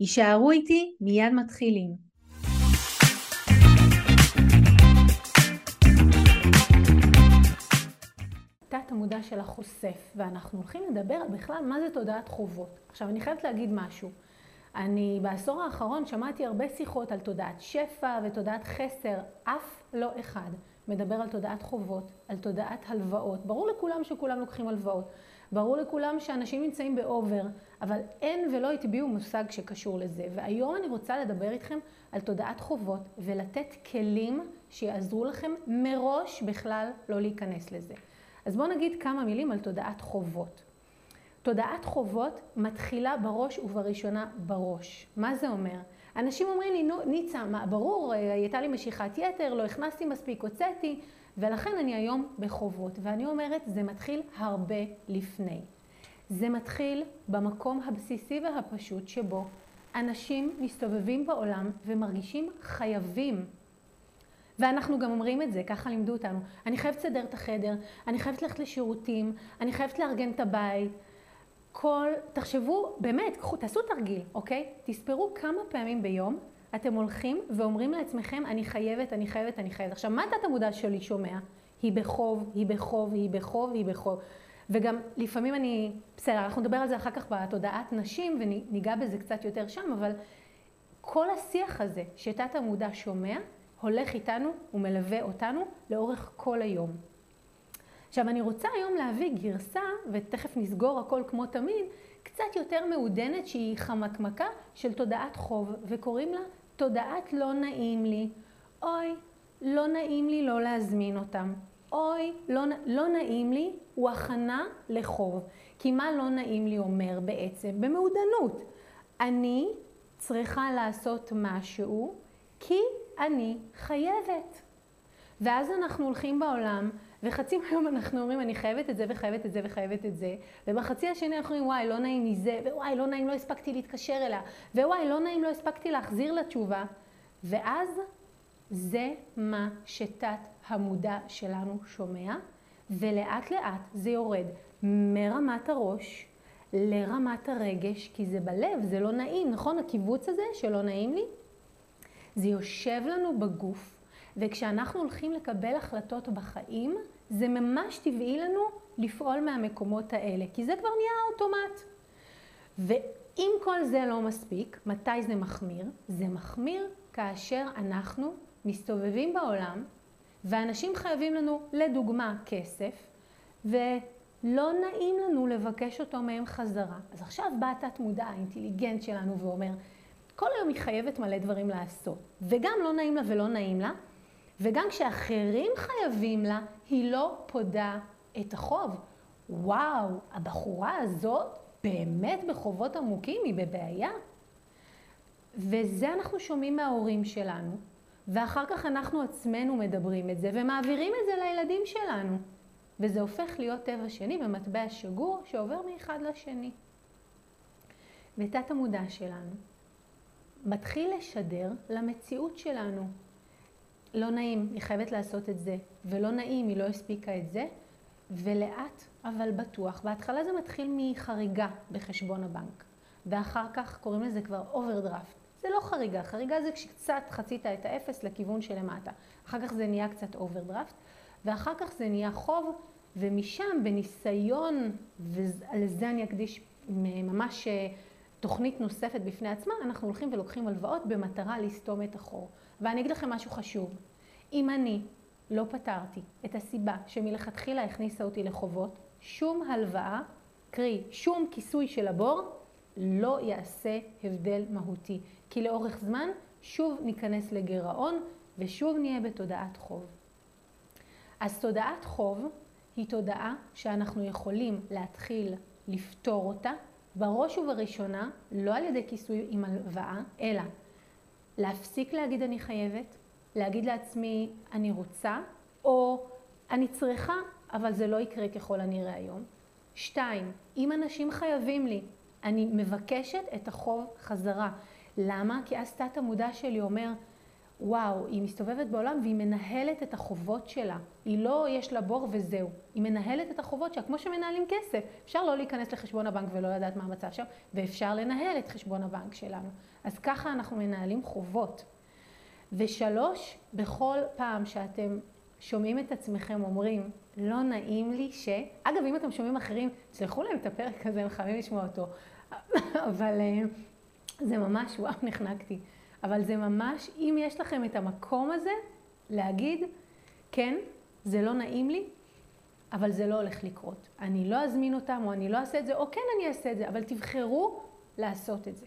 יישארו איתי, מיד מתחילים. תת המודע של החושף, ואנחנו הולכים לדבר על בכלל מה זה תודעת חובות. עכשיו אני חייבת להגיד משהו. אני בעשור האחרון שמעתי הרבה שיחות על תודעת שפע ותודעת חסר, אף לא אחד מדבר על תודעת חובות, על תודעת הלוואות. ברור לכולם שכולם לוקחים הלוואות. ברור לכולם שאנשים נמצאים באובר, אבל אין ולא הטביעו מושג שקשור לזה. והיום אני רוצה לדבר איתכם על תודעת חובות ולתת כלים שיעזרו לכם מראש בכלל לא להיכנס לזה. אז בואו נגיד כמה מילים על תודעת חובות. תודעת חובות מתחילה בראש ובראשונה בראש. מה זה אומר? אנשים אומרים לי, ניצה, מה, ברור, הייתה לי משיכת יתר, לא הכנסתי מספיק, הוצאתי, ולכן אני היום בחובות. ואני אומרת, זה מתחיל הרבה לפני. זה מתחיל במקום הבסיסי והפשוט שבו אנשים מסתובבים בעולם ומרגישים חייבים. ואנחנו גם אומרים את זה, ככה לימדו אותנו. אני חייבת לסדר את החדר, אני חייבת ללכת לשירותים, אני חייבת לארגן את הבית. כל, תחשבו, באמת, קחו, תעשו תרגיל, אוקיי? תספרו כמה פעמים ביום אתם הולכים ואומרים לעצמכם, אני חייבת, אני חייבת, אני חייבת. עכשיו, מה תת המודע שלי שומע? היא בחוב, היא בחוב, היא בחוב, היא בחוב. וגם לפעמים אני, בסדר, אנחנו נדבר על זה אחר כך בתודעת נשים וניגע בזה קצת יותר שם, אבל כל השיח הזה שתת המודע שומע, הולך איתנו ומלווה אותנו לאורך כל היום. עכשיו אני רוצה היום להביא גרסה, ותכף נסגור הכל כמו תמיד, קצת יותר מעודנת שהיא חמקמקה של תודעת חוב, וקוראים לה תודעת לא נעים לי. אוי, לא נעים לי לא להזמין אותם. אוי, לא, לא נעים לי הוא הכנה לחוב. כי מה לא נעים לי אומר בעצם? במעודנות. אני צריכה לעשות משהו כי אני חייבת. ואז אנחנו הולכים בעולם וחצי מהיום אנחנו אומרים, אני חייבת את זה וחייבת את זה וחייבת את זה, ובחצי השני אנחנו אומרים, וואי, לא נעים לי זה, ווואי, לא נעים, לא הספקתי להתקשר אליה, ווואי, לא נעים, לא הספקתי להחזיר לה תשובה. ואז זה מה שתת המודע שלנו שומע, ולאט לאט זה יורד מרמת הראש לרמת הרגש, כי זה בלב, זה לא נעים, נכון? הקיבוץ הזה שלא נעים לי, זה יושב לנו בגוף. וכשאנחנו הולכים לקבל החלטות בחיים, זה ממש טבעי לנו לפעול מהמקומות האלה, כי זה כבר נהיה אוטומט. ואם כל זה לא מספיק, מתי זה מחמיר? זה מחמיר כאשר אנחנו מסתובבים בעולם ואנשים חייבים לנו, לדוגמה, כסף, ולא נעים לנו לבקש אותו מהם חזרה. אז עכשיו בא התת מודע האינטליגנט שלנו ואומר, כל היום היא חייבת מלא דברים לעשות, וגם לא נעים לה ולא נעים לה, וגם כשאחרים חייבים לה, היא לא פודה את החוב. וואו, הבחורה הזאת באמת בחובות עמוקים, היא בבעיה. וזה אנחנו שומעים מההורים שלנו, ואחר כך אנחנו עצמנו מדברים את זה ומעבירים את זה לילדים שלנו. וזה הופך להיות טבע שני ומטבע שגור שעובר מאחד לשני. ותת המודע שלנו מתחיל לשדר למציאות שלנו. לא נעים, היא חייבת לעשות את זה, ולא נעים, היא לא הספיקה את זה, ולאט אבל בטוח. בהתחלה זה מתחיל מחריגה בחשבון הבנק, ואחר כך קוראים לזה כבר אוברדרפט. זה לא חריגה, חריגה זה כשקצת חצית את האפס לכיוון שלמטה. אחר כך זה נהיה קצת אוברדרפט, ואחר כך זה נהיה חוב, ומשם בניסיון, ולזה אני אקדיש ממש אה, תוכנית נוספת בפני עצמה, אנחנו הולכים ולוקחים הלוואות במטרה לסתום את החור. ואני אגיד לכם משהו חשוב. אם אני לא פתרתי את הסיבה שמלכתחילה הכניסה אותי לחובות, שום הלוואה, קרי שום כיסוי של הבור, לא יעשה הבדל מהותי. כי לאורך זמן שוב ניכנס לגירעון ושוב נהיה בתודעת חוב. אז תודעת חוב היא תודעה שאנחנו יכולים להתחיל לפתור אותה בראש ובראשונה לא על ידי כיסוי עם הלוואה, אלא להפסיק להגיד אני חייבת, להגיד לעצמי אני רוצה, או אני צריכה, אבל זה לא יקרה ככל הנראה היום. שתיים, אם אנשים חייבים לי, אני מבקשת את החוב חזרה. למה? כי אז תת המודע שלי אומר, וואו, היא מסתובבת בעולם והיא מנהלת את החובות שלה. היא לא יש לה בור וזהו. היא מנהלת את החובות שלה, כמו שמנהלים כסף. אפשר לא להיכנס לחשבון הבנק ולא לדעת מה המצב שם, ואפשר לנהל את חשבון הבנק שלנו. אז ככה אנחנו מנהלים חובות. ושלוש, בכל פעם שאתם שומעים את עצמכם אומרים, לא נעים לי ש... אגב, אם אתם שומעים אחרים, תשלחו להם את הפרק הזה, הם חייבים לשמוע אותו. אבל אה, זה ממש, וואו, נחנקתי. אבל זה ממש, אם יש לכם את המקום הזה, להגיד, כן, זה לא נעים לי, אבל זה לא הולך לקרות. אני לא אזמין אותם, או אני לא אעשה את זה, או כן אני אעשה את זה, אבל תבחרו לעשות את זה.